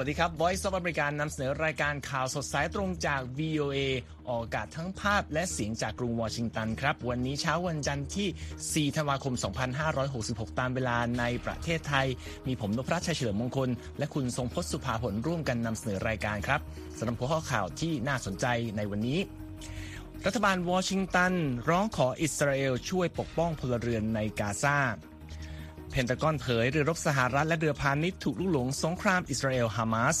สวัสดีครับ Voice of America นำเสนอรายการข่าวสดสายตรงจาก VOA ออกอากาศทั้งภาพและเสียงจากกรุงวอชิงตันครับ วันนี้เช้าวันจันทร์ที่ 4 ธันวาคม 2566 ตามเวลาในประเทศไทย มีผมนพรัชชัยเฉลิมมงคล และคุณทรงพจน์สุภาผลร่วมกันนำเสนอรายการครับสำหรับหัวข้อข่าวที่น่าสนใจในวันนี้รัฐบาลวอชิงตัน ร้องขออิสราเอลช่วยปกป้องพลเรือนในกาซา เพนตากอนเผยเรือรบสหรัฐและเรือพาณิชย์ถูกลูกหลงสงครามอิสราเอลฮามาส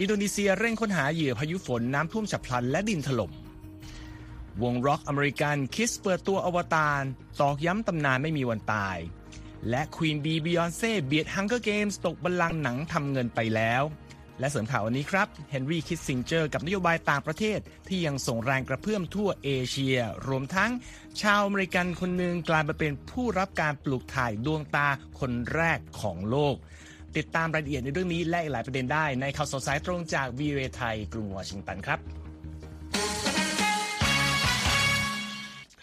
อินโดนีเซียเร่งค้นหาเหยื่อพายุฝนน้ำท่วมฉับพลันและดินถล่ม วงร็อกอเมริกันคิสเปิดตัวอวตารตอกย้ำตำนานไม่มีวันตาย และ Queen Bey บิยอนเซ่เบียด Hunger Games ตกบัลลังก์หนังทำเงินไปแล้ว และเสริมข่าววันนี้ครับเฮนรี่คิสซิงเจอร์กับนโยบายต่างประเทศ ที่ยังส่งแรงกระเพื่อมทั่วเอเชีย รวมทั้งชาวอเมริกันคนหนึ่งกลายมาเป็นผู้รับการปลูกถ่ายดวงตาคนแรกของโลก ติดตามรายละเอียดในเรื่องนี้และอีกหลายประเด็นได้ในข่าวสดสายตรงจากวีเอไทยกรุงวอชิงตันครับ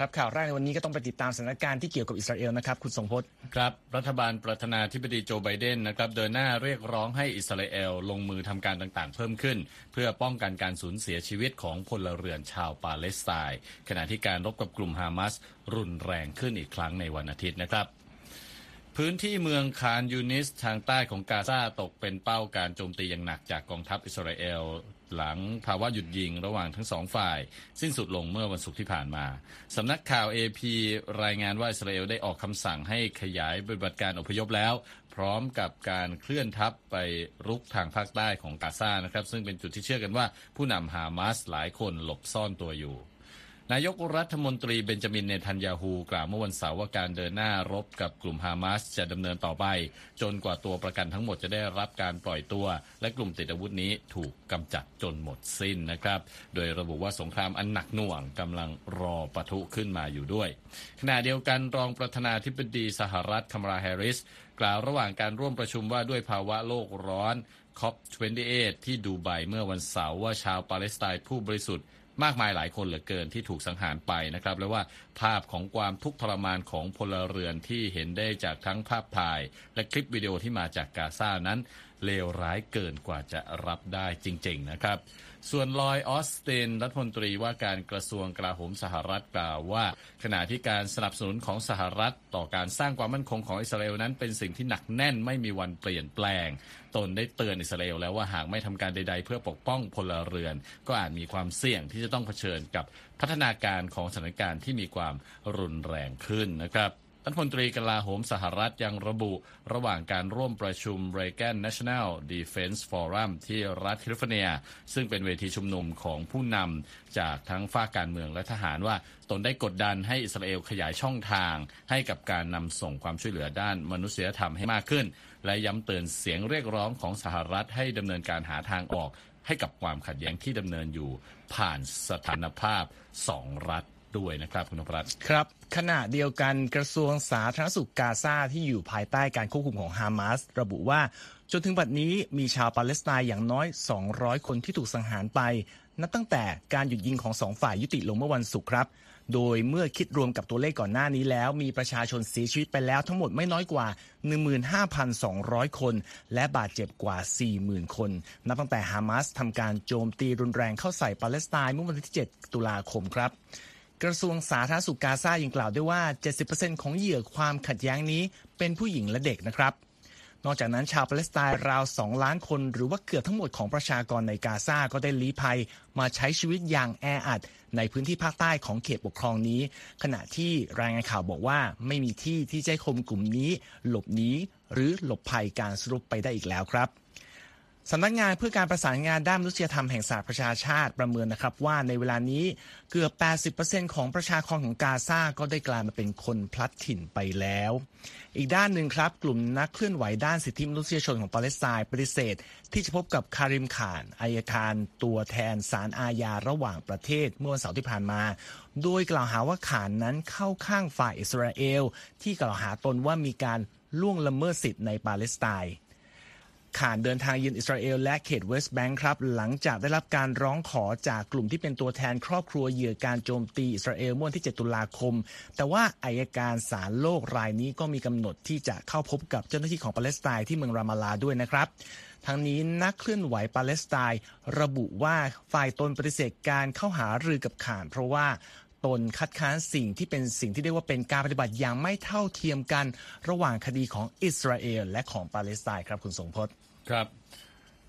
ครับข่าวแรกในวันนี้ก็ต้องไปติดตามสถานการณ์ที่เกี่ยวกับอิสราเอลนะครับคุณทรงพจน์ครับรัฐบาลประธานาธิบดีโจไบเดนนะครับเดินหน้าเรียกร้องให้อิสราเอลลงมือทำการต่างๆ เพิ่มขึ้น เพื่อป้องกันการสูญเสียชีวิตของพลเรือนชาวปาเลสไตน์ขณะที่การรบกับกลุ่มฮามาสรุนแรงขึ้นอีกครั้งในวันอาทิตย์นะครับพื้นที่เมืองคานยูนิสทางใต้ของกาซาตกเป็นเป้าการโจมตีอย่างหนักจากกองทัพอิสราเอล หลังภาวะหยุดยิงระหว่างทั้งสองฝ่าย สิ้นสุดลงเมื่อวันศุกร์ที่ผ่านมาสำนักข่าว AP รายงานว่าอิสราเอลได้ออกคำสั่งให้ขยายปฏิบัติการอพยพแล้ว พร้อมกับการเคลื่อนทัพไปรุกทางภาคใต้ของกาซานะครับ ซึ่งเป็นจุดที่เชื่อกันว่าผู้นำฮามาสหลายคนหลบซ่อนตัวอยู่ นายกรัฐมนตรีเบนจามินเนทันยาฮูกล่าวเมื่อวันเสาร์ว่าการเดินหน้ารบกับกลุ่มฮามาสจะดำเนินต่อไป จนกว่าตัวประกันทั้งหมดจะได้รับการปล่อยตัว และกลุ่มติดอาวุธนี้ถูกกำจัดจนหมดสิ้นนะครับ โดยระบุว่าสงครามอันหนักหน่วงกำลังรอปะทุขึ้นมาอยู่ด้วย ขณะเดียวกันรองประธานาธิบดีสหรัฐคามราแฮริส กล่าวระหว่างการร่วมประชุมว่าด้วยภาวะโลกร้อน COP28 ที่ดูไบเมื่อวันเสาร์ว่าชาวปาเลสไตน์ผู้บริสุทธิ์ มากมายหลายคนเหลือเกินที่ถูกสังหารไปนะครับ และว่าภาพของความทุกข์ทรมานของพลเรือนที่เห็นได้จากทั้งภาพถ่าย และคลิปวิดีโอที่มาจากกาซานั้นเลวร้ายเกินกว่าจะรับได้จริง ๆ นะครับ ส่วนลอยออสตินรัฐมนตรีว่าการกระทรวงกลาโหมสหรัฐกล่าวว่า ขณะที่การสนับสนุนของสหรัฐ ต่อการสร้างความมั่นคงของอิสราเอลนั้นเป็นสิ่งที่หนักแน่นไม่มีวันเปลี่ยนแปลง ตนได้เตือนอิสราเอลแล้วว่าหากไม่ทำการใด ๆ เพื่อปกป้องพลเรือน ก็อาจมีความเสี่ยงที่จะต้องเผชิญกับ พัฒนาการของสถานการณ์ที่มีความรุนแรงขึ้นนะครับรัฐมนตรีกลาโหมสหรัฐยังระบุระหว่างการร่วมประชุม Reagan National Defense Forum ที่รัฐแคลิฟอร์เนีย ซึ่งเป็นเวทีชุมนุมของผู้นำจากทั้งฝ้ากการเมืองและทหารว่าตนได้กดดันให้อิสราเอลขยายช่องทาง ให้กับการนำส่งความช่วยเหลือด้านมนุษยธรรมให้มากขึ้น และย้ำเตือนเสียงเรียกร้องของสหรัฐให้ดำเนินการหาทางออก ให้กับความขัดแย้งที่ดำเนินอยู่ผ่านสถานภาพสองรัฐด้วยนะครับคุณนพรัตน์ครับ ขณะเดียวกันกระทรวงสาธารณสุขกาซาที่อยู่ภายใต้การควบคุมของฮามาสระบุว่า จนถึงบัดนี้มีชาวปาเลสไตน์อย่างน้อย 200 คนที่ถูกสังหารไป นับตั้งแต่การหยุดยิงของสองฝ่ายยุติลงเมื่อวันศุกร์ครับ โดยเมื่อคิดรวมกับตัวเลขก่อนหน้านี้แล้ว มีประชาชนเสียชีวิตไปแล้วทั้งหมดไม่น้อยกว่า 15,200 คน และบาดเจ็บกว่า 40,000 คน นับตั้งแต่ฮามาสทำการโจมตีรุนแรงเข้าใส่ปาเลสไตน์เมื่อวันที่ 7 ตุลาคมครับกระทรวงสาธารณสุขกาซายังกล่าวด้วยว่า 70%ของเหยื่อความขัดแย้งนี้เป็นผู้หญิงและเด็กนะครับ นอกจากนั้นชาวปาเลสไตน์ราว 2 ล้านคน หรือว่าเกือบทั้งหมดของประชากรในกาซาก็ได้ลี้ภัย มาใช้ชีวิตอย่างแออัด ในพื้นที่ภาคใต้ของเขตปกครองนี้ ขณะที่รายงานข่าวบอกว่า ไม่มีที่ที่จะคมกลุ่มนี้ หลบหนีหรือหลบภัยการสรุปไปได้อีกแล้วครับ สำนักงานเพื่อการประสานงานด้านมนุษยธรรมแห่งสหประชาชาติประเมินนะครับว่าในเวลานี้เกือบ 80%ของประชากรของกาซาก็ได้กลายมาเป็นคนพลัดถิ่นไปแล้ว อีกด้านหนึ่งครับ กลุ่มนักเคลื่อนไหวด้านสิทธิมนุษยชนของปาเลสไตน์ปฏิเสธ ที่จะพบกับคาริมขานอายการตัวแทนศาลอาญาระหว่างประเทศเมื่อวันเสาร์ที่ผ่านมา โดยกล่าวหาว่าขานนั้นเข้าข้างฝ่ายอิสราเอลที่กล่าวหาตนว่ามีการล่วงละเมิดสิทธิ์ในปาเลสไตน์ ขานเดินทางเยือนอิสราเอลและเขตเวสต์แบงค์ครับ หลังจากได้รับการร้องขอจากกลุ่มที่เป็นตัวแทนครอบครัวเหยื่อการโจมตีอิสราเอลเมื่อวันที่ 7 ตุลาคม แต่ว่าอัยการศาลโลกรายนี้ก็มีกำหนดที่จะเข้าพบกับเจ้าหน้าที่ของปาเลสไตน์ที่เมืองรามาลาด้วยนะครับทั้งนี้นักเคลื่อนไหวปาเลสไตน์ระบุว่าฝ่ายตนปฏิเสธการเข้าหารือกับข่านเพราะว่าตนคัดค้านสิ่งที่เป็นสิ่งที่เรียกว่าเป็นการปฏิบัติอย่างไม่เท่าเทียมกัน ระหว่างคดีของอิสราเอลและของปาเลสไตน์ครับคุณสงพจน์ ครับ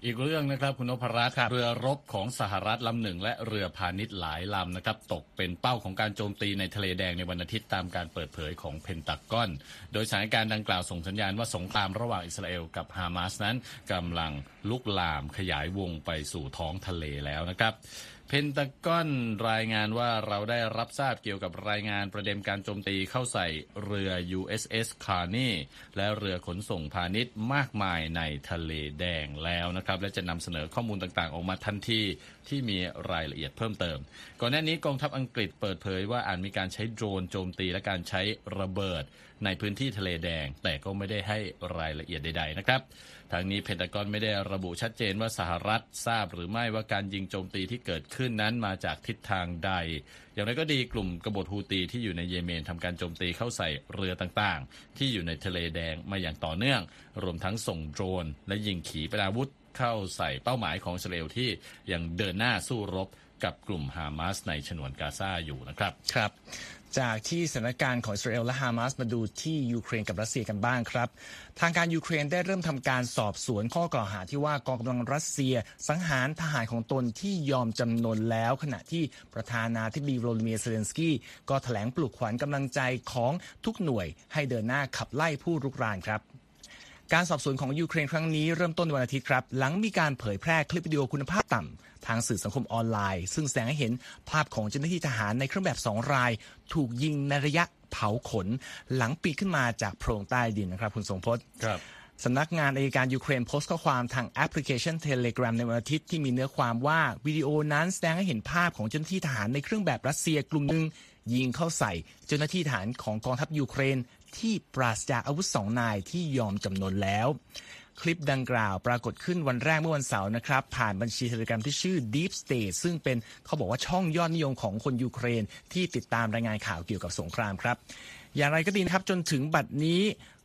อีกเรื่องนะครับคุณนพรัตน์เรือรบของสหรัฐลำหนึ่ง และเรือพาณิชย์หลายลำนะครับ ตกเป็นเป้าของการโจมตีในทะเลแดงในวันอาทิตย์ตามการเปิดเผยของเพนตากอน โดยสถานการณ์ดังกล่าวส่งสัญญาณว่าสงครามระหว่างอิสราเอลกับฮามาสนั้นกำลังลุกลามขยายวงไปสู่ท้องทะเลแล้วนะครับ เพนตากอนรายงานว่าเราได้รับทราบเกี่ยวกับรายงานประเด็นการโจมตีเข้าใส่เรือ USS Carney และเรือขนส่งพาณิชย์มากมายในทะเลแดงแล้วนะครับ และจะนำเสนอข้อมูลต่างๆ ออกมาทันทีที่มีรายละเอียดเพิ่มเติม ก่อนหน้านี้กองทัพอังกฤษเปิดเผยว่าอาจมีการใช้โดรนโจมตีและการใช้ระเบิดในพื้นที่ทะเลแดง แต่ก็ไม่ได้ให้รายละเอียดใด ๆ นะครับ ทางนี้เพนตากอนไม่ได้ระบุชัดเจนว่าสหรัฐทราบหรือไม่ว่าการยิงโจมตีที่เกิดขึ้นนั้นมาจากทิศทางใด อย่างไรก็ดีกลุ่มกบฏฮูตีที่อยู่ในเยเมนทำการโจมตีเข้าใส่เรือต่างๆ ที่อยู่ในทะเลแดงมาอย่างต่อเนื่อง รวมทั้งส่งโดรน และยิงขีปนาวุธเข้าใส่เป้าหมายของอิสราเอลที่ยังเดินหน้าสู้รบ กับกลุ่มฮามาสในฉนวนกาซาอยู่นะครับครับ จากที่สถานการณ์ของอิสราเอลและฮามาสมาดูที่ยูเครนกับรัสเซียกันบ้างครับ ทางการยูเครนได้เริ่มทำการสอบสวนข้อกล่าวหาที่ว่ากองกำลังรัสเซีย สังหารทหารของตนที่ยอมจำนนแล้ว ขณะที่ประธานาธิบดีโวลดิเมียเซเลนสกี้ก็แถลงปลุกขวัญกำลังใจของทุกหน่วยให้เดินหน้าขับไล่ผู้รุกรานครับการสอบสวนของยูเครนครั้งนี้เริ่มต้นในวันอาทิตย์ครับ หลังมีการเผยแพร่คลิปวิดีโอคุณภาพต่ำ ทางสื่อสังคมออนไลน์ ซึ่งแสดงให้เห็นภาพของเจ้าหน้าที่ทหารในเครื่องแบบสองราย ถูกยิงในระยะเผาขน หลังปีนขึ้นมาจากโพรงใต้ดินนะครับ คุณทรงพจน์ครับสำนักงานอัยการยูเครนโพสต์ข้อความทางแอปพลิเคชัน Telegram ในวันอาทิตย์ที่มีเนื้อความว่าวิดีโอนั้นแสดงให้เห็นภาพของเจ้าหน้าที่ทหารในเครื่องแบบรัสเซียกลุ่มหนึ่งยิงเข้าใส่เจ้าหน้าที่ทหารของกองทัพยูเครนที่ปราศจากอาวุธสองนายที่ยอมจำนนแล้ว คลิปดังกล่าว ปรากฏขึ้นวันแรกเมื่อวันเสาร์นะครับ ผ่านบัญชีเทเลกรามที่ชื่อ Deep State ซึ่งเป็นเขาบอกว่าช่องยอดนิยมของคนยูเครน ที่ติดตามรายงานข่าวเกี่ยวกับสงครามครับ อย่างไรก็ดีนะครับจนถึงบัดนี้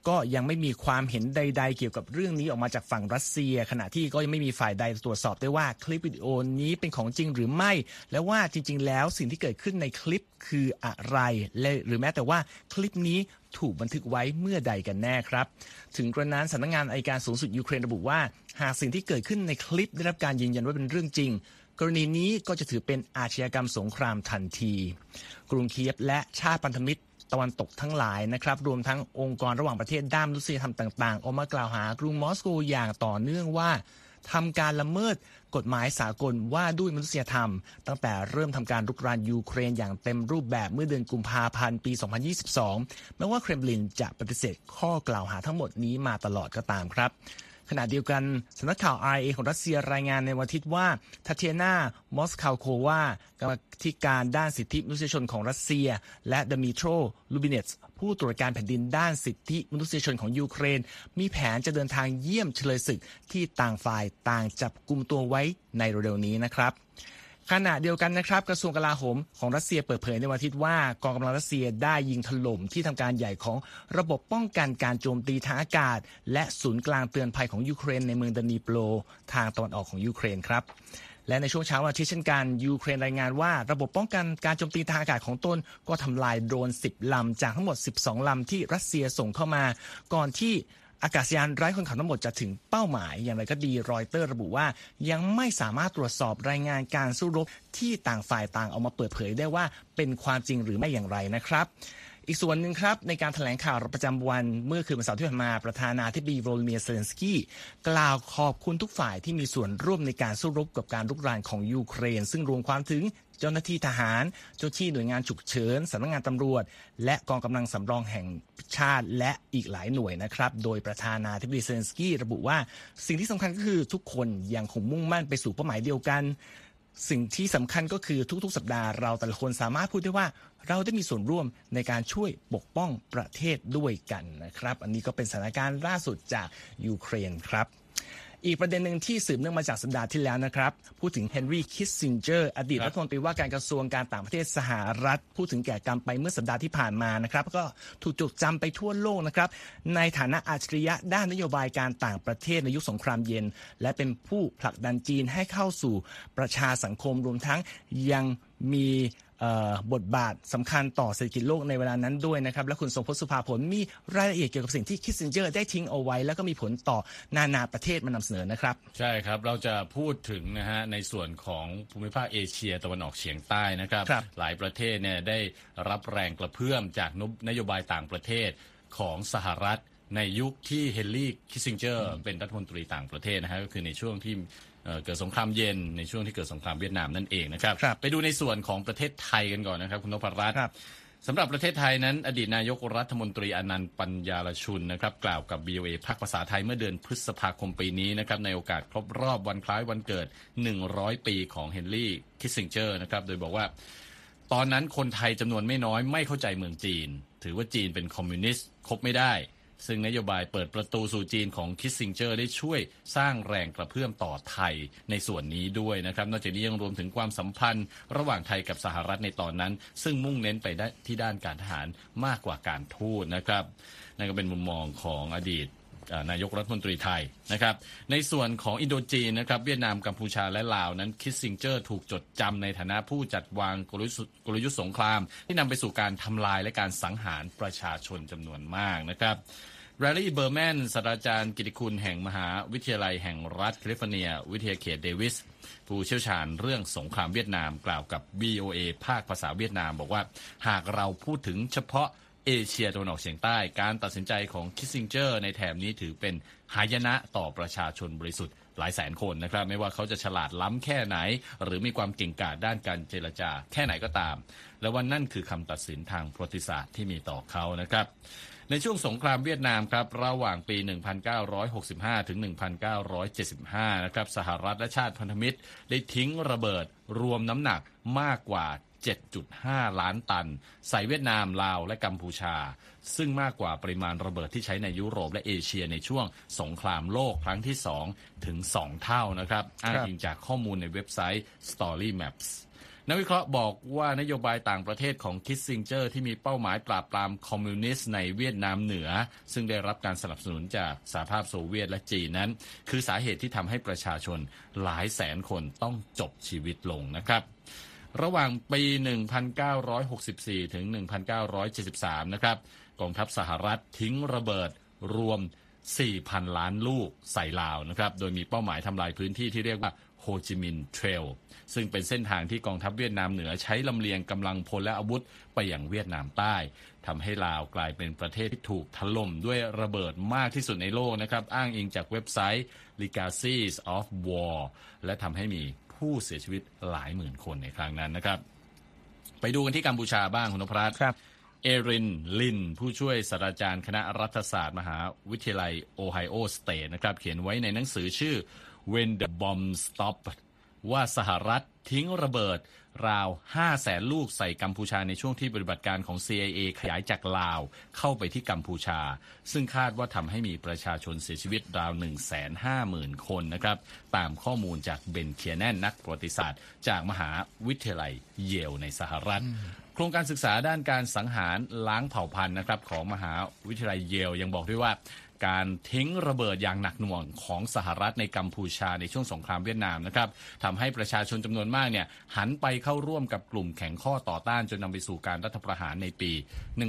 ก็ยังไม่มีความเห็นใด ๆ เกี่ยวกับเรื่องนี้ออกมาจากฝั่งรัสเซีย ขณะที่ก็ยังไม่มีฝ่ายใดตรวจสอบได้ว่าคลิปวิดีโอนี้เป็นของจริงหรือไม่ และว่าจริง ๆ แล้วสิ่งที่เกิดขึ้นในคลิปคืออะไรและหรือแม้แต่ว่าคลิปนี้ถูกบันทึกไว้เมื่อใดกันแน่ครับ ถึงกระนั้นสำนักงานอัยการสูงสุดยูเครนระบุว่า หากสิ่งที่เกิดขึ้นในคลิปได้รับการยืนยันว่าเป็นเรื่องจริง กรณีนี้ก็จะถือเป็นอาชญากรรมสงครามทันที กรุงเคียฟและชาติพันธมิตร ตะวันตกทั้งหลายนะครับ รวมทั้งองค์กรระหว่างประเทศด้านมนุษยธรรมต่างๆ ออกมากล่าวหากรุงมอสโกอย่างต่อเนื่องว่าทำการละเมิดกฎหมายสากลว่าด้วยมนุษยธรรม ตั้งแต่เริ่มทำการรุกรานยูเครนอย่างเต็มรูปแบบเมื่อเดือนกุมภาพันธ์ปี 2022 แม้ว่าเครมลินจะปฏิเสธข้อกล่าวหาทั้งหมดนี้มาตลอดก็ตามครับ ขณะเดียวกันสำนักข่าว RIA ของรัสเซียรายงานในวันอาทิตย์ว่าทัเทียนามอสคาโควากรรมธิการด้านสิทธิมนุษยชนของรัสเซีย และดมิโตรลูบิเนตส์ผู้ตรวจการแผ่นดินด้านสิทธิมนุษยชนของยูเครน มีแผนจะเดินทางเยี่ยมเชลยศึกที่ต่างฝ่ายต่างจับกลุ่มตัวไว้ในเร็วๆนี้นะครับ ขณะเดียวกันนะครับกระทรวงกลาโหมของรัสเซียเปิดเผยในวันอาทิตย์ว่ากองกำลังรัสเซียได้ยิงถล่มที่ทำการใหญ่ของระบบป้องกันการโจมตีทางอากาศ และศูนย์กลางเตือนภัยของยูเครนในเมืองดนีโปรทางตะวันออกของยูเครนครับและในช่วงเช้าวันอาทิตย์เช่นกันยูเครนรายงานว่า ระบบป้องกันการโจมตีทางอากาศของตนก็ทำลายโดรน 10 ลำ จากทั้งหมด 12 ลำที่รัสเซียส่งเข้ามา ก่อนที่ อากาศยานไร้คนขับทั้งหมดจะถึงเป้าหมายอย่างไรก็ดีรอยเตอร์ระบุว่า ยังไม่สามารถตรวจสอบรายงานการสู้รบที่ต่างฝ่ายต่างเอามาเปิดเผยได้ว่าเป็นความจริงหรือไม่อย่างไรนะครับ อีกส่วนหนึ่งครับในการแถลงข่าวประจำวันเมื่อคืนวันเสาร์ที่ผ่านมาประธานาธิบดีโวโลดิเมียร์ เซเลนสกี้กล่าวขอบคุณทุกฝ่ายที่มีส่วนร่วมในการสู้รบกับการรุกรานของยูเครน ซึ่งรวมความถึงเจ้าหน้าที่ทหาร เจ้าหน้าที่หน่วยงานฉุกเฉินสำนักงานตำรวจ และกองกำลังสำรองแห่งชาติและอีกหลายหน่วยนะครับ โดยประธานาธิบดีเซเลนสกี้ระบุว่า สิ่งที่สำคัญก็คือทุกคนยังคงมุ่งมั่นไปสู่เป้าหมายเดียวกัน สิ่งที่สำคัญก็คือทุกๆ สัปดาห์เราแต่ละคนสามารถพูดได้ว่าเราได้มีส่วนร่วมในการช่วยปกป้องประเทศด้วยกันนะครับ อันนี้ก็เป็นสถานการณ์ล่าสุดจากยูเครนครับ อีกประเด็นหนึ่งที่สืบเนื่องมาจากสัปดาห์ที่แล้วนะครับ พูดถึงเฮนรี่คิสซินเจอร์อดีตครับรัฐมนตรีว่าการกระทรวงการต่างประเทศสหรัฐ พูดถึงแก่กรรมไปเมื่อสัปดาห์ที่ผ่านมานะครับ ก็ถูกจดจำไปทั่วโลกนะครับ ในฐานะอัจฉริยะด้านนโยบายการต่างประเทศในยุคสงครามเย็น และเป็นผู้ผลักดันจีนให้เข้าสู่ประชาสังคมรวมทั้งยังมีเอ่อ บทบาทสำคัญต่อเศรษฐกิจโลกในเวลานั้นด้วยนะครับ และคุณทรงพจน์สุภาผลมีรายละเอียดเกี่ยวกับสิ่งที่คิสซินเจอร์ได้ทิ้งเอาไว้ แล้วก็มีผลต่อนานาประเทศมานำเสนอนะครับ ใช่ครับ เราจะพูดถึงนะฮะในส่วนของภูมิภาคเอเชียตะวันออกเฉียงใต้นะครับครับหลายประเทศเนี่ยได้รับแรงกระเพื่อมจากนโยบายต่างประเทศของสหรัฐในยุคที่เฮนรี่คิสซิงเจอร์เป็นรัฐมนตรีต่างประเทศนะฮะก็คือในช่วงที่ เอ่อเกิดสงครามเย็นในช่วงที่เกิดสงครามเวียดนามนั่นเองนะครับครับไปดูในส่วนของประเทศไทยกันก่อนนะครับ คุณนพรัตน์ครับสำหรับประเทศไทยนั้น อดีตนายกรัฐมนตรีอานันท์ปันยารชุนนะครับกล่าวกับ VOA ภาคภาษาไทยเมื่อเดือนพฤษภาคมปีนี้นะครับในโอกาสครบรอบวันคล้ายวันเกิด 100 ปีของเฮนรี่คิสซิงเจอร์นะครับโดยบอกว่า ตอนนั้นคนไทยจำนวนไม่น้อยไม่เข้าใจเมืองจีน ถือว่าจีนเป็นคอมมิวนิสต์คบไม่ได้ ซึ่งนโยบายเปิดประตูสู่จีนของคิสซิงเจอร์ได้ช่วยสร้างแรงกระเพื่อมต่อไทยในส่วนนี้ด้วยนะครับ นอกจากนี้ยังรวมถึงความสัมพันธ์ ระหว่างไทยกับสหรัฐในตอนนั้น ซึ่งมุ่งเน้นไปได้ที่ด้านการทหารมากกว่าการทูตนะครับนั่นก็เป็นมุมมองของอดีต นายกรัฐมนตรีไทยนะครับ ในส่วนของอินโดจีนนะครับเวียดนามกัมพูชาและลาวนั้นคิสซิงเจอร์ถูกจดจำในฐานะผู้จัดวางกลยุทธ์กลยุทธ์สงคราม ที่นำไปสู่การทำลายและการสังหารประชาชนจำนวนมากนะครับแลร์รี่เบอร์แมนศาสตราจารย์กิตติคุณแห่งมหาวิทยาลัยแห่งรัฐแคลิฟอร์เนีย วิทยาเขตเดวิส ผู้เชี่ยวชาญเรื่องสงครามเวียดนามกล่าวกับ VOA ภาคภาษาเวียดนาม บอกว่าหากเราพูดถึงเฉพาะ เอเชียตะวันออกเฉียงใต้ การตัดสินใจของคิสซิงเจอร์ในแถบนี้ถือเป็นหายนะต่อประชาชนบริสุทธิ์หลายแสนคนนะครับ ไม่ว่าเขาจะฉลาดล้ำแค่ไหน หรือมีความเก่งกาจด้านการเจรจาแค่ไหนก็ตาม และว่านั่นคือคำตัดสินทางประวัติศาสตร์ที่มีต่อเขานะครับในช่วงสงครามเวียดนามครับระหว่างปี 1965 ถึง 1975 นะครับสหรัฐและชาติพันธมิตรได้ทิ้งระเบิดรวมน้ำหนักมากกว่า 7.5 ล้านตัน ใส่เวียดนามลาวและกัมพูชา ซึ่งมากกว่าปริมาณระเบิดที่ใช้ในยุโรปและเอเชียในช่วงสงครามโลกครั้งที่ 2 ถึง 2 เท่านะครับ อ้างอิงจากข้อมูลในเว็บไซต์ Story Maps นักวิเคราะห์บอกว่านโยบายต่างประเทศของคิสซิงเจอร์ที่มีเป้าหมายปราบปรามคอมมิวนิสต์ในเวียดนามเหนือ ซึ่งได้รับการสนับสนุนจากสหภาพโซเวียตและจีนนั้น คือสาเหตุที่ทำให้ประชาชนหลายแสนคนต้องจบชีวิตลงนะครับ ระหว่างปี 1964 ถึง 1973 นะครับ กองทัพสหรัฐทิ้งระเบิดรวม 4,000 ล้านลูกใส่ลาวนะครับ โดยมีเป้าหมายทำลายพื้นที่ที่เรียกว่าโฮจิมินห์ Trail ซึ่งเป็นเส้นทางที่กองทัพเวียดนามเหนือใช้ลำเลียงกำลังพลและอาวุธไปยังเวียดนามใต้ทำให้ลาวกลายเป็นประเทศที่ถูกถล่มด้วยระเบิดมากที่สุดในโลกนะครับ อ้างอิงจากเว็บไซต์ Legacies of War และทำให้มี ผู้เสียชีวิตหลายหมื่นคนในครั้งนั้นนะครับ ไปดูกันที่กัมพูชาบ้างคุณนพรัตน์ครับเอริน ลิน ผู้ช่วยศาสตราจารย์คณะรัฐศาสตร์มหาวิทยาลัยโอไฮโอสเตทนะครับ เขียนไว้ในหนังสือชื่อ When the Bombs Stopped ว่าสหรัฐทิ้งระเบิด ราว 5 แสนลูกใส่กัมพูชาในช่วงที่ปฏิบัติการของ CIA ขยายจากลาวเข้าไปที่กัมพูชา ซึ่งคาดว่าทำให้มีประชาชนเสียชีวิตราว 150,000 คนนะครับ ตามข้อมูลจากเบนเคียแนนนักประวัติศาสตร์ จากมหาวิทยาลัยเยลในสหรัฐโครงการศึกษาด้านการสังหารล้างเผ่าพันธุ์นะครับของมหาวิทยาลัยเยลยังบอกด้วยว่า การทิ้งระเบิดอย่างหนักหน่วงของสหรัฐในกัมพูชาในช่วงสงครามเวียดนามนะครับทำให้ประชาชนจำนวนมากเนี่ยหันไปเข้าร่วมกับกลุ่มแข็งข้อต่อต้านจนนำไปสู่การรัฐประหารในปี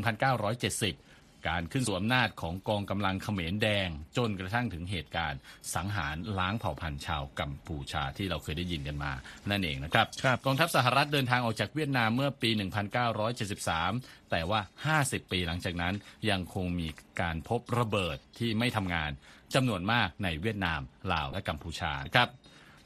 1970 การขึ้นสู่อำนาจของกองกำลังเขมรแดง จนกระทั่งถึงเหตุการณ์สังหารล้างเผ่าพันธุ์ชาวกัมพูชาที่เราเคยได้ยินกันมา นั่นเองนะครับครับกองทัพสหรัฐเดินทางออกจากเวียดนามเมื่อปี 1973 แต่ว่า 50 ปีหลังจากนั้นยังคงมีการพบระเบิดที่ไม่ทำงานจำนวนมากในเวียดนาม ลาวและกัมพูชาครับ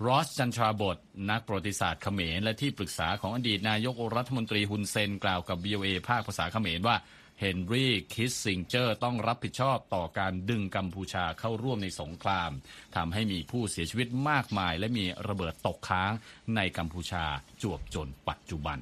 รอสจันทราบทนักประวัติศาสตร์เขมร และที่ปรึกษาของอดีตนายกรัฐมนตรีฮุนเซนกล่าวกับ VOA ภาคภาษาเขมรว่า เฮนรี่คิสซิงเจอร์ต้องรับผิดชอบต่อการดึงกัมพูชาเข้าร่วมในสงครามทำให้มีผู้เสียชีวิตมากมาย และมีระเบิดตกค้างในกัมพูชาจวบจนปัจจุบัน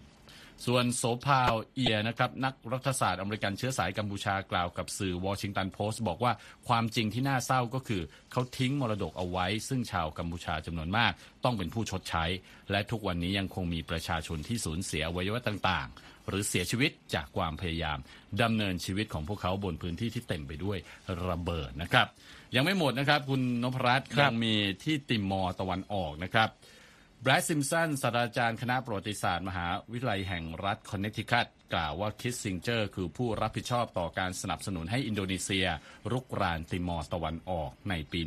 ส่วนโสภาวเอียนะครับนักรัฐศาสตร์อเมริกันเชื้อสายกัมพูชากล่าวกับสื่อวอชิงตันโพสต์บอกว่าความจริงที่น่าเศร้าก็คือ เขาทิ้งมรดกเอาไว้ ซึ่งชาวกัมพูชาจำนวนมาก ต้องเป็นผู้ชดใช้ และทุกวันนี้ยังคงมีประชาชนที่สูญเสียอวัยวะต่างๆ หรือเสียชีวิตจากความพยายามดำเนินชีวิตของพวกเขาบนพื้นที่ที่เต็มไปด้วยระเบิดนะครับ ยังไม่หมดนะครับ คุณนพรัตน์ครับยังมีที่ติมอร์ตะวันออกนะครับ แบรดซิมสันศาสตราจารย์คณะประวัติศาสตร์ มหาวิทยาลัยแห่งรัฐคอนเนตทิคัตกล่าวว่าคิสซิงเจอร์คือผู้รับผิดชอบต่อการสนับสนุนให้อินโดนีเซีย รุกรานติมอร์ตะวันออกในปี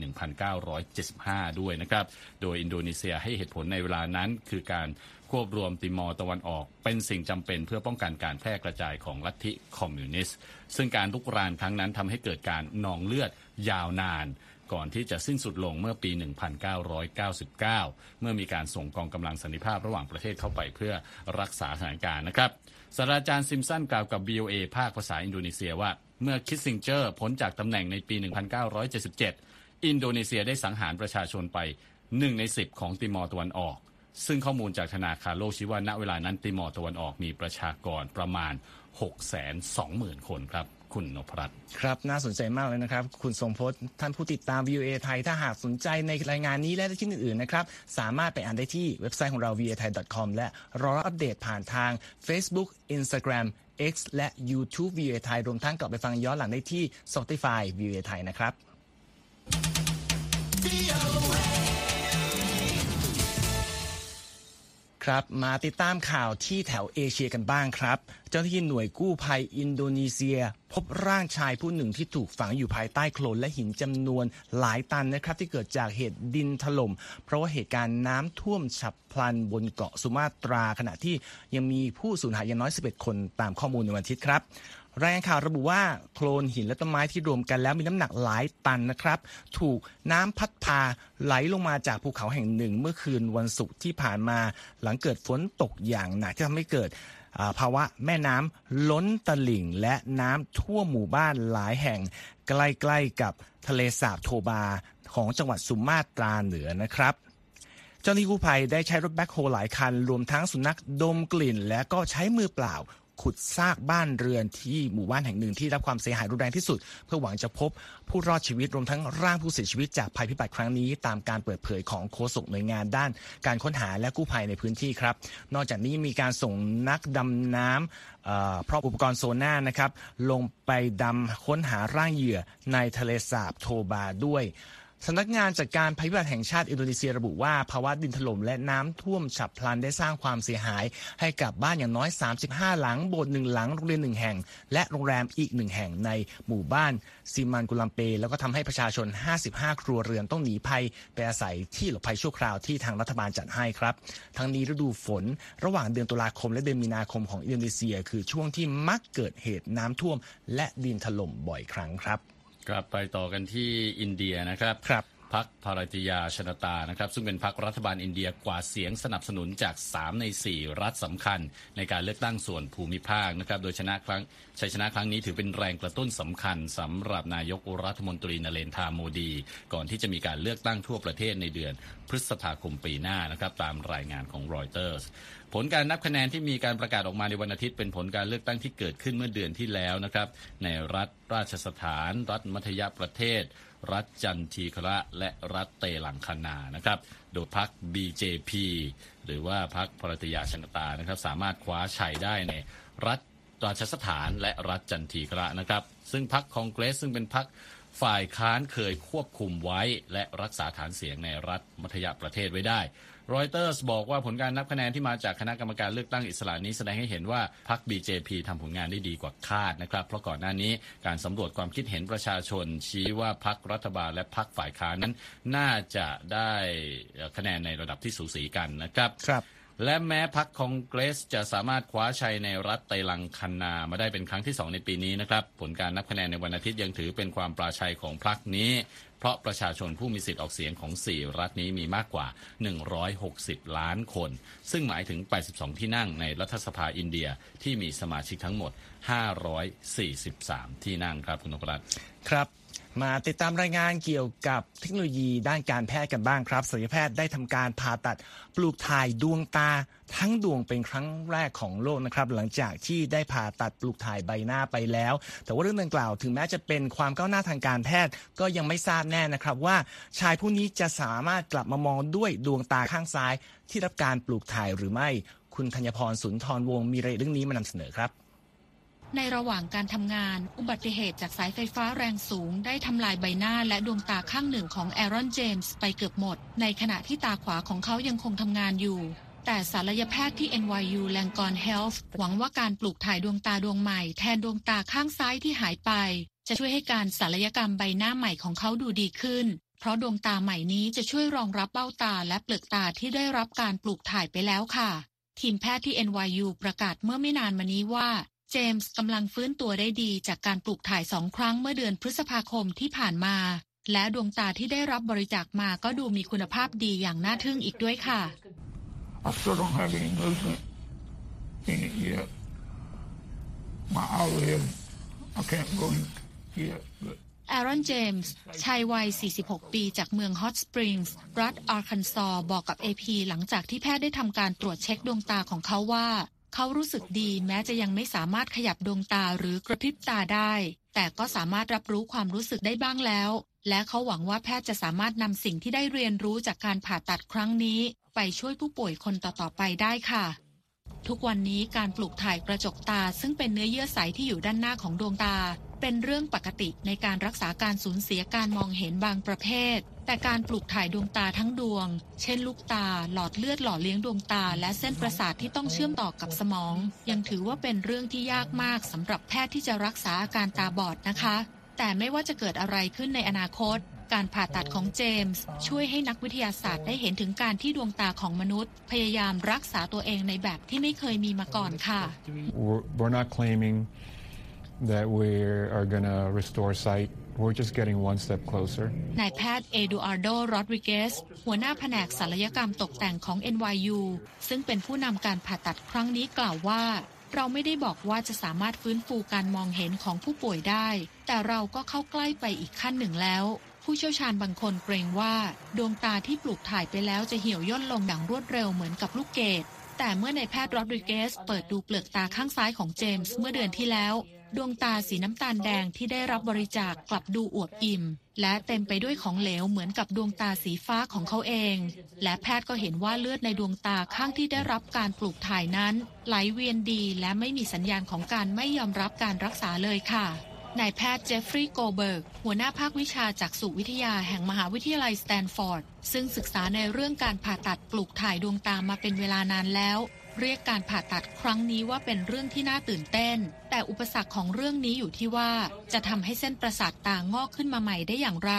1975 ด้วยนะครับ โดยอินโดนีเซียให้เหตุผลในเวลานั้นคือการควบรวมติมอร์ตะวันออก เป็นสิ่งจำเป็นเพื่อป้องกันการแพร่กระจายของลัทธิคอมมิวนิสต์ ซึ่งการรุกรานครั้งนั้นทำให้เกิดการนองเลือดยาวนาน ก่อนที่จะสิ้นสุดลงเมื่อปี 1999 เมื่อมีการส่งกองกำลังสันติภาพระหว่างประเทศเข้าไปเพื่อรักษาสถานการณ์นะครับศาสตราจารย์ซิมสันกล่าวกับ VOA ภาคภาษาอินโดนีเซียว่า เมื่อคิสซิงเจอร์พ้นจากตำแหน่งในปี 1977 อินโดนีเซียได้สังหารประชาชนไป 1 ใน 10 ของติมอร์ตะวันออก ซึ่งข้อมูลจากธนาคารโลกชี้ว่าณเวลานั้นติมอร์ตะวันออกมีประชากรประมาณ 620,000 คนครับ คุณนพรัตน์ครับน่าสนใจมากเลยนะครับ คุณทรงพจน์ท่านผู้ติดตาม VOA ไทยถ้าหากสนใจในรายงานนี้และที่อื่นๆนะครับ สามารถไปอ่านได้ที่เว็บไซต์ของเรา voa thai com และรออัปเดตผ่านทาง Facebook Instagram X และ YouTube VOA ไทยรวมทั้งกลับไปฟังย้อนหลังได้ที่ Spotify VOA ไทยนะครับ ครับมาติดตามข่าวที่แถวเอเชียกันบ้างครับ เจ้าหน้าที่หน่วยกู้ภัยอินโดนีเซีย พบร่างชายผู้หนึ่งที่ถูกฝังอยู่ภายใต้โคลนและหินจำนวนหลายตันนะครับ ที่เกิดจากเหตุดินถล่ม เพราะว่าเหตุการณ์น้ำท่วมฉับพลันบนเกาะสุมาตรา ขณะที่ยังมีผู้สูญหายอย่างน้อย 11 คนตามข้อมูลในวันอาทิตย์ครับ รายงานข่าวระบุว่าโคลนหินและต้นไม้ที่รวมกันแล้วมีน้ำหนักหลายตันนะครับ ถูกน้ำพัดพาไหลลงมาจากภูเขาแห่งหนึ่ง เมื่อคืนวันศุกร์ที่ผ่านมาหลังเกิดฝนตกอย่างหนักที่ทำให้เกิดภาวะแม่น้ำล้นตลิ่งและน้ำท่วมหมู่บ้านหลายแห่ง ใกล้ๆกับทะเลสาบโทบาของจังหวัดสุมาตราเหนือนะครับเจ้าหน้าที่กู้ภัยได้ใช้รถแบ็คโฮหลายคัน รวมทั้งสุนัขดมกลิ่น และก็ใช้มือเปล่า ขุดซากบ้านเรือนที่หมู่บ้านแห่งหนึ่งที่รับความเสียหายรุนแรงที่สุด เพื่อหวังจะพบผู้รอดชีวิตรวมทั้งร่างผู้เสียชีวิตจากภัยพิบัติครั้งนี้ ตามการเปิดเผยของโฆษกหน่วยงานด้าน การค้นหาและกู้ภัยในพื้นที่ครับ นอกจากนี้มีการส่งนักดำน้ำพร้อมอุปกรณ์โซน่านะครับลงไปดำค้นหาร่างเหยื่อในทะเลสาบโทบาด้วย สำนักงานจัดการภัยพิบัติแห่งชาติอินโดนีเซียระบุว่าภาวะดินถล่มและน้ำท่วมฉับพลันได้สร้างความเสียหาย ให้กับบ้านอย่างน้อย 35 หลัง โบสถ์หนึ่งหลัง โรงเรียนหนึ่งแห่ง และโรงแรมอีกหนึ่งแห่งในหมู่บ้านซิมันกุลัมเป แล้วก็ทำให้ประชาชน 55 ครัวเรือนต้องหนีภัย ไปอาศัยที่หลบภัยชั่วคราวที่ทางรัฐบาลจัดให้ครับ ทั้งนี้ฤดูฝนระหว่างเดือนตุลาคมและเดือนมีนาคมของอินโดนีเซีย คือช่วงที่มักเกิดเหตุน้ำท่วม และดินถล่มบ่อยครั้งครับ กลับไปต่อกันที่อินเดียนะครับครับ พักภารติยาชนตานะครับซึ่งเป็นพักรัฐบาลอินเดียกว่าเสียงสนับสนุนจาก 3 ใน 4 รัฐสำคัญ ในการเลือกตั้งส่วนภูมิภาคนะครับโดยชนะครั้งชัยชนะครั้งนี้ถือเป็นแรงกระตุ้นสำคัญสำหรับนายกรัฐมนตรีนเรนทาโมดี ก่อนที่จะมีการเลือกตั้งทั่วประเทศในเดือนพฤษภาคมปีหน้านะครับตามรายงานของรอยเตอร์สผลการนับคะแนนที่มีการประกาศออกมาในวันอาทิตย์เป็นผลการเลือกตั้งที่เกิดขึ้นเมื่อเดือนที่แล้วนะครับในรัฐราชสถาน รัฐมัธยประเทศ รัฐจันทีคระและรัฐเตลังคานานะครับ โดยพรรค BJP หรือว่าพรรคภรตยาชนตานะครับ สามารถคว้าชัยได้ในรัฐราชสถานและรัฐจันทีคระนะครับ ซึ่งพรรคคองเกรสซึ่งเป็นพรรคฝ่ายค้านเคยควบคุมไว้ และรักษาฐานเสียงในรัฐมัธยประเทศไว้ได้ รอยเตอร์สบอกว่าผลการนับคะแนนที่มาจากคณะกรรมการเลือกตั้งอิสระนี้แสดงให้เห็นว่าพรรค BJP ทำผลงานได้ดีกว่าคาดนะครับ เพราะก่อนหน้านี้การสำรวจความคิดเห็นประชาชน ชี้ว่าพรรครัฐบาลและพรรคฝ่ายค้านนั้น น่าจะได้คะแนนในระดับที่สูสีกันนะครับครับและแม้พรรคคองเกรสจะสามารถคว้าชัยในรัฐไตลังคานามาได้เป็นครั้งที่ 2 ในปีนี้นะครับ ผลการนับคะแนนในวันอาทิตย์ยังถือเป็นความปราชัยของพรรคนี้ เพราะประชาชนผู้มีสิทธิ์ออกเสียงของ 4 รัฐนี้มีมากกว่า 160 ล้านคน ซึ่งหมายถึง 82 ที่นั่งในรัฐสภาอินเดียที่มีสมาชิกทั้งหมด 543 ที่นั่งครับคุณนพรัตน์ครับ มาติดตามรายงานเกี่ยวกับเทคโนโลยีด้านการแพทย์กันบ้างครับศัลยแพทย์ได้ทำการผ่าตัดปลูกถ่ายดวงตาทั้งดวงเป็นครั้งแรกของโลกนะครับหลังจากที่ได้ผ่าตัดปลูกถ่ายใบหน้าไปแล้ว แต่ว่าเรื่องดังกล่าวถึงแม้จะเป็นความก้าวหน้าทางการแพทย์ก็ยังไม่ทราบแน่นะครับว่าชายผู้นี้จะสามารถกลับมามองด้วยดวงตาข้างซ้าย ที่รับการปลูกถ่ายหรือไม่ คุณธัญพรสุนทรวงศ์มีรายเอียดเรื่องนี้มานำเสนอครับ ในระหว่างการทำงาน อุบัติเหตุจากสายไฟฟ้าแรงสูง ได้ทำลายใบหน้าและดวงตาข้างหนึ่งของแอรอนเจมส์ไปเกือบหมด ในขณะที่ตาขวาของเขายังคงทำงานอยู่ แต่ศัลยแพทย์ที่ NYU Langone Health หวังว่าการปลูกถ่ายดวงตาดวงใหม่แทนดวงตาข้างซ้ายที่หายไป จะช่วยให้การศัลยกรรมใบหน้าใหม่ของเขาดูดีขึ้น เพราะดวงตาใหม่นี้จะช่วยรองรับเบ้าตาและเปลือกตาที่ได้รับการปลูกถ่ายไปแล้วค่ะ ทีมแพทย์ที่ NYU ประกาศเมื่อไม่นานมานี้ว่า จมส์กำลังฟื้นตัวได้ดีจากการปลูกถ่ายสองครั้งเมื่อเดือนพฤษภาคมที่ผ่านมา และดวงตาที่ได้รับบริจาคมาก็ดูมีคุณภาพดีอย่างน่าทึ่งอีกด้วยค่ะ I still don't have any movement in it yet. My eyelid, I can't go in yet, but แอรอนเจมส์ชายวัย 46 ปี จากเมืองฮอตสปริงส์ รัฐอาร์คันซอ บอกกับ AP หลังจากที่แพทย์ได้ทำการตรวจเช็คดวงตาของเขาว่า เขารู้สึกดีแม้จะยังไม่สามารถขยับดวงตาหรือกระพริบตาได้ แต่ก็สามารถรับรู้ความรู้สึกได้บ้างแล้ว และเขาหวังว่าแพทย์จะสามารถนำสิ่งที่ได้เรียนรู้จากการผ่าตัดครั้งนี้ ไปช่วยผู้ป่วยคนต่อๆไปได้ค่ะ ทุกวันนี้การปลูกถ่ายกระจกตาซึ่งเป็นเนื้อเยื่อใสที่อยู่ด้านหน้าของดวงตา เป็นเรื่องปกติในการรักษาการสูญเสียการมองเห็นบางประเภท แต่การปลูกถ่ายดวงตาทั้งดวง เช่นลูกตา หลอดเลือดหล่อเลี้ยงดวงตา และเส้นประสาทที่ต้องเชื่อมต่อกับสมอง ยังถือว่าเป็นเรื่องที่ยากมากสำหรับแพทย์ที่จะรักษาอาการตาบอดนะคะ แต่ไม่ว่าจะเกิดอะไรขึ้นในอนาคตการผ่าตัดของเจมส์ช่วยให้นักวิทยาศาสตร์ได้เห็นถึงการที่ดวงตาของมนุษย์ พยายามรักษาตัวเองในแบบที่ไม่เคยมีมาก่อนค่ะ We're, not claiming that we are going to restore sight. We're just getting one step closer. นายแพทย์เอดูอาร์โดโรดริเกสหัวหน้าแผนกศัลยกรรมตกแต่งของ NYU ซึ่งเป็นผู้นำการผ่าตัดครั้งนี้กล่าวว่า เราไม่ได้บอกว่าจะสามารถฟื้นฟูการมองเห็นของผู้ป่วยได้ แต่เราก็เข้าใกล้ไปอีกขั้นหนึ่งแล้ว ผู้เชี่ยวชาญบางคนเกรงว่า ดวงตาที่ปลูกถ่ายไปแล้วจะเหี่ยวย่นลงอย่างรวดเร็วเหมือนกับลูกเกด แต่เมื่อนายแพทย์โรดริเกสเปิดดูเปลือกตาข้างซ้ายของเจมส์เมื่อเดือนที่แล้ว ดวงตาสีน้ำตาลแดงที่ได้รับบริจาคกลับดูอวบอิ่ม และเต็มไปด้วยของเหลวเหมือนกับดวงตาสีฟ้าของเขาเอง และแพทย์ก็เห็นว่าเลือดในดวงตาข้างที่ได้รับการปลูกถ่ายนั้น ไหลเวียนดีและไม่มีสัญญาณของการไม่ยอมรับการรักษาเลยค่ะ นายแพทย์เจฟฟรีย์โกลด์เบิร์ก หัวหน้าภาควิชาจักษุวิทยาแห่งมหาวิทยาลัยสแตนฟอร์ด ซึ่งศึกษาในเรื่องการผ่าตัดปลูกถ่ายดวงตามาเป็นเวลานานแล้ว เรียกการผ่าตัดครั้งนี้ว่าเป็นเรื่องที่น่าตื่นเต้น แต่อุปสรรคของเรื่องนี้อยู่ที่ว่า จะทำให้เส้นประสาทตางอกขึ้นมาใหม่ได้อย่างไร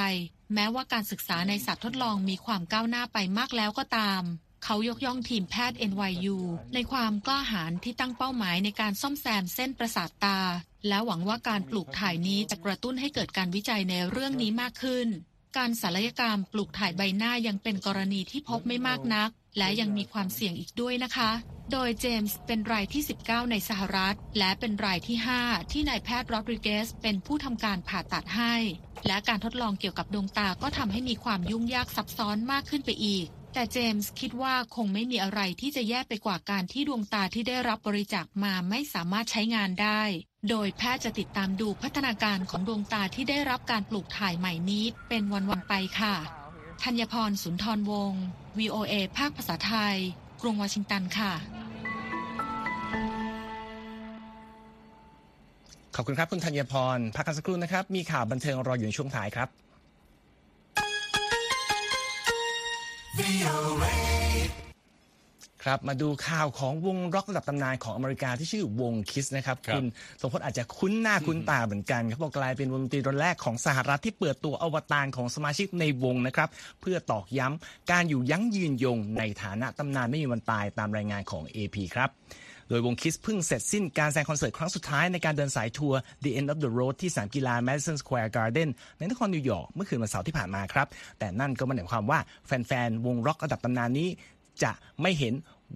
แม้ว่าการศึกษาในสัตว์ทดลองมีความก้าวหน้าไปมากแล้วก็ตามเขายกย่องทีมแพทย์ NYU ในความกล้าหาญที่ตั้งเป้าหมายในการซ่อมแซมเส้นประสาทตา และหวังว่าการปลูกถ่ายนี้จะกระตุ้นให้เกิดการวิจัยในเรื่องนี้มากขึ้น การศัลยกรรมปลูกถ่ายใบหน้ายังเป็นกรณีที่พบไม่มากนัก และยังมีความเสี่ยงอีกด้วยนะคะ โดยเจมส์เป็นรายที่ 19 ในสหรัฐ และเป็นรายที่ 5 ที่นายแพทย์โรดริเกสเป็นผู้ทำการผ่าตัดให้ และการทดลองเกี่ยวกับดวงตาก็ทำให้มีความยุ่งยากซับซ้อนมากขึ้นไปอีกแต่เจมส์คิดว่าคงไม่มีอะไรที่จะแย่ไปกว่าการที่ดวงตาที่ได้รับบริจาคมาไม่สามารถใช้งานได้ โดยแพทย์จะติดตามดูพัฒนาการของดวงตาที่ได้รับการปลูกถ่ายใหม่นี้เป็นวันๆไปค่ะธัญพรสุนทรวงศ์ VOA ภาคภาษาไทย กรุงวอชิงตันค่ะ ขอบคุณครับคุณธัญพร พักกันสักครู่นะครับ มีข่าวบันเทิงรออยู่ในช่วงท้ายครับ ครับมาดูข่าวของวงร็อกระดับตำนานของอเมริกาที่ชื่อวงคิสนะครับครับณสมพลอาจจะคุ้นหน้าคุ้นตาเหมือนกันครับบอกกลายเป็นวงดนตรีตัวแรกของสหรัฐที่เปิดตัวอวตารของสมาชิกในวงนะครับเพื่อตอกย้ำการอยู่ยั้งยืนยงในฐานะตำนานไม่มีวันตายตามรายงานของ AP ครับโดยวงคิสเพิ่งเสร็จสิ้นการแสดงคอนเสิร์ตครั้งสุดท้ายในการเดินสายทัวร์ The End of the Road ที่สนามกีฬา Madison Square Garden ในนครนิวยอร์กเมื่อคืนวันเสาร์ที่ผ่านมาครับ แต่นั่นก็ไม่ได้หมายความว่าแฟน ๆ วงร็อกระดับตำนานนี้ จะไม่เห็น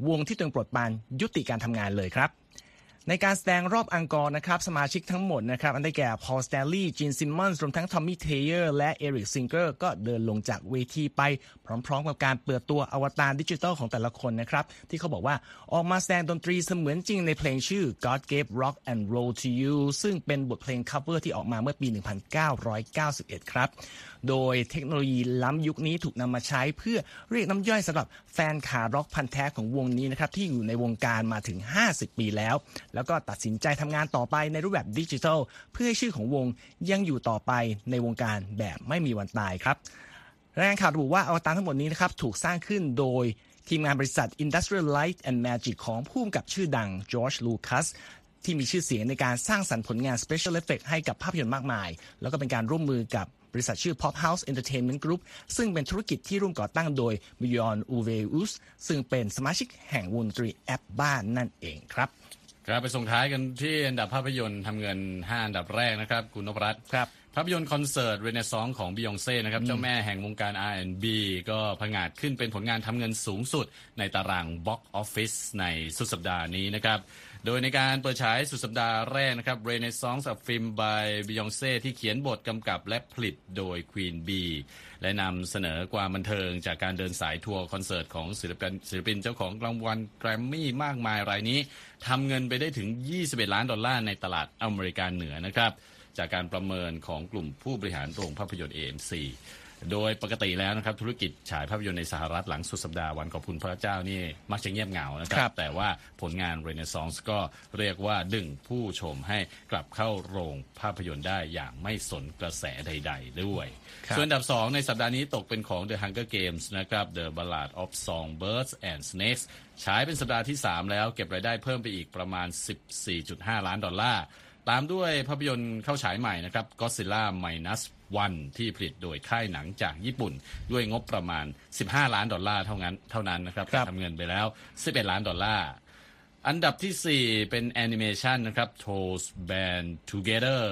วงที่ตัวเองโปรดปรานยุติการทำงานเลยครับ ในการแสดงรอบ encore นะครับสมาชิกทั้งหมดนะครับอันได้แก่พอลสแตนลีย์จีนซิมมอนส์รวมทั้งทอมมี่เทเยอร์และเอริกซิงเกอร์ก็เดินลงจากเวทีไป พร้อมๆกับการเปิดตัวอวตารดิจิทัลของแต่ละคนนะครับ ที่เขาบอกว่าออกมาแสดงดนตรีเสมือนจริงในเพลงชื่อ God Gave Rock and Roll to You ซึ่งเป็นบทเพลง cover ที่ออกมาเมื่อปี 1991 ครับ โดยเทคโนโลยีล้ำยุคนี้ถูกนำมาใช้เพื่อเรียกน้ำย่อยสำหรับแฟนขาร็อกพันธ์แท้ของวงนี้นะครับที่อยู่ในวงการมาถึง 50 ปีแล้ว แล้วก็ตัดสินใจทำงานต่อไปในรูปแบบดิจิทัล เพื่อให้ชื่อของวงยังอยู่ต่อไปในวงการแบบไม่มีวันตายครับรายงานข่าวระบุว่าอวตารทั้งหมดนี้นะครับถูกสร้างขึ้นโดยทีมงานบริษัท Industrial Light and Magic ของผู้กำกับชื่อดังจอร์จลูคัสที่มีชื่อเสียงในการสร้างสรรค์ผลงาน Special Effect ให้กับภาพยนตร์มากมาย แล้วก็เป็นการร่วมมือกับ บริษัทชื่อ Pop House Entertainment Group ซึ่งเป็นธุรกิจที่ร่วมก่อตั้งโดย b j o n u v e u s ซึ่งเป็นสมาชิกแห่งวงดนตรีแอบบ้านั่นเองครับครับไปส่งท้ายกันที่อันดับภาพยนตร์ทำเงิน 5 อันดับแรกนะครับ คุณนพรัตน์ครับภาพยนตร์คอนเสิร์ตเรเนซองของบิยองเซ่นะครับ เจ้าแม่แห่งวงการ R&B ก็ผงาดขึ้นเป็นผลงานทำเงินสูงสุดในตารางบ็อกออฟฟิศในสุดสัปดาห์นี้นะครับ โดยในการเปิดฉายสุดสัปดาห์แรกนะครับ Renaissance A Film by Beyonce ที่เขียนบทกำกับและผลิตโดย Queen Bey และนำเสนอความบันเทิงจากการเดินสายทัวร์คอนเสิร์ตของศิลปินศิลปินเจ้าของรางวัลแกรมมี่มากมายรายนี้ทำเงินไปได้ถึง 21 ล้านดอลลาร์ในตลาดอเมริกาเหนือนะครับ จากการประเมินของกลุ่มผู้บริหารโรงภาพยนตร์ AMC โดยปกติแล้วนะครับธุรกิจฉายภาพยนตร์ในสหรัฐหลังสุดสัปดาห์วันขอบคุณพระเจ้านี่มักจะเงียบเหงานะคครัรับบแต่ว่าผลงาน Renaissance ก็เรียกว่าดึงผู้ชมให้กลับเข้าโรงภาพยนตร์ได้อย่างไม่สนกระแสใด ๆ ด้วยครับส่วนอันดับ 2 ในสัปดาห์นี้ตกเป็นของ The Hunger Games นะครับ The Ballad of Songbirds and Snakes ฉายเป็นสัปดาห์ที่ 3 แล้วเก็บรายได้เพิ่มไปอีกประมาณ 14.5 ล้านดอลลาร์ตามด้วยภาพยนตร์เข้าฉายใหม่นะครับ Godzilla Minus One ที่ผลิตโดยค่ายหนังจากญี่ปุ่น ด้วยงบประมาณ 15 ล้านดอลลาร์เท่านั้นเท่านั้นนะครับครับทำเงินไปแล้ว 11 ล้านดอลลาร์อันดับทีสี่4 เป็นแอนิเมชันนะครับ Trolls Band Together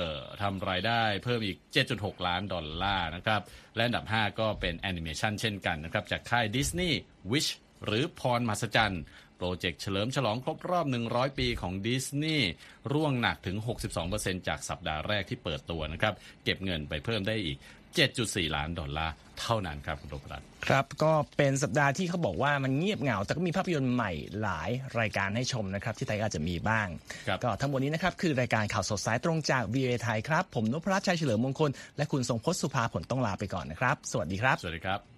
ทำรายได้เพิ่มอีก 7.6 ล้านดอลลาร์นะครับ และอันดับ 5 ก็เป็นแอนิเมชันเช่นกันนะครับ จากค่าย Disney Wish หรือพรมหัศจรรย์ โปรเจกต์เฉลิมฉลองครบรอบ 100 ปีของดิสนีย์ร่วงหนักถึง 62%จากสัปดาห์แรกที่เปิดตัวนะครับ เก็บเงินไปเพิ่มได้อีก 7.4 ล้านดอลลาร์เท่านั้นครับคุณโรบรัตน์ครับ ก็เป็นสัปดาห์ที่เขาบอกว่ามันเงียบเหงา แต่ก็มีภาพยนตร์ใหม่หลายรายการให้ชมนะครับ ที่ไทยอาจจะมีบ้างครับก็ทั้งหมดนี้นะครับ คือรายการข่าวสดสายตรงจาก VOA ไทยครับ ผมนพรัชชัยเฉลิมมงคล และคุณทรงพจน์สุภาผลต้องลาไปก่อนนะครับ สวัสดีครับ สวัสดีครับ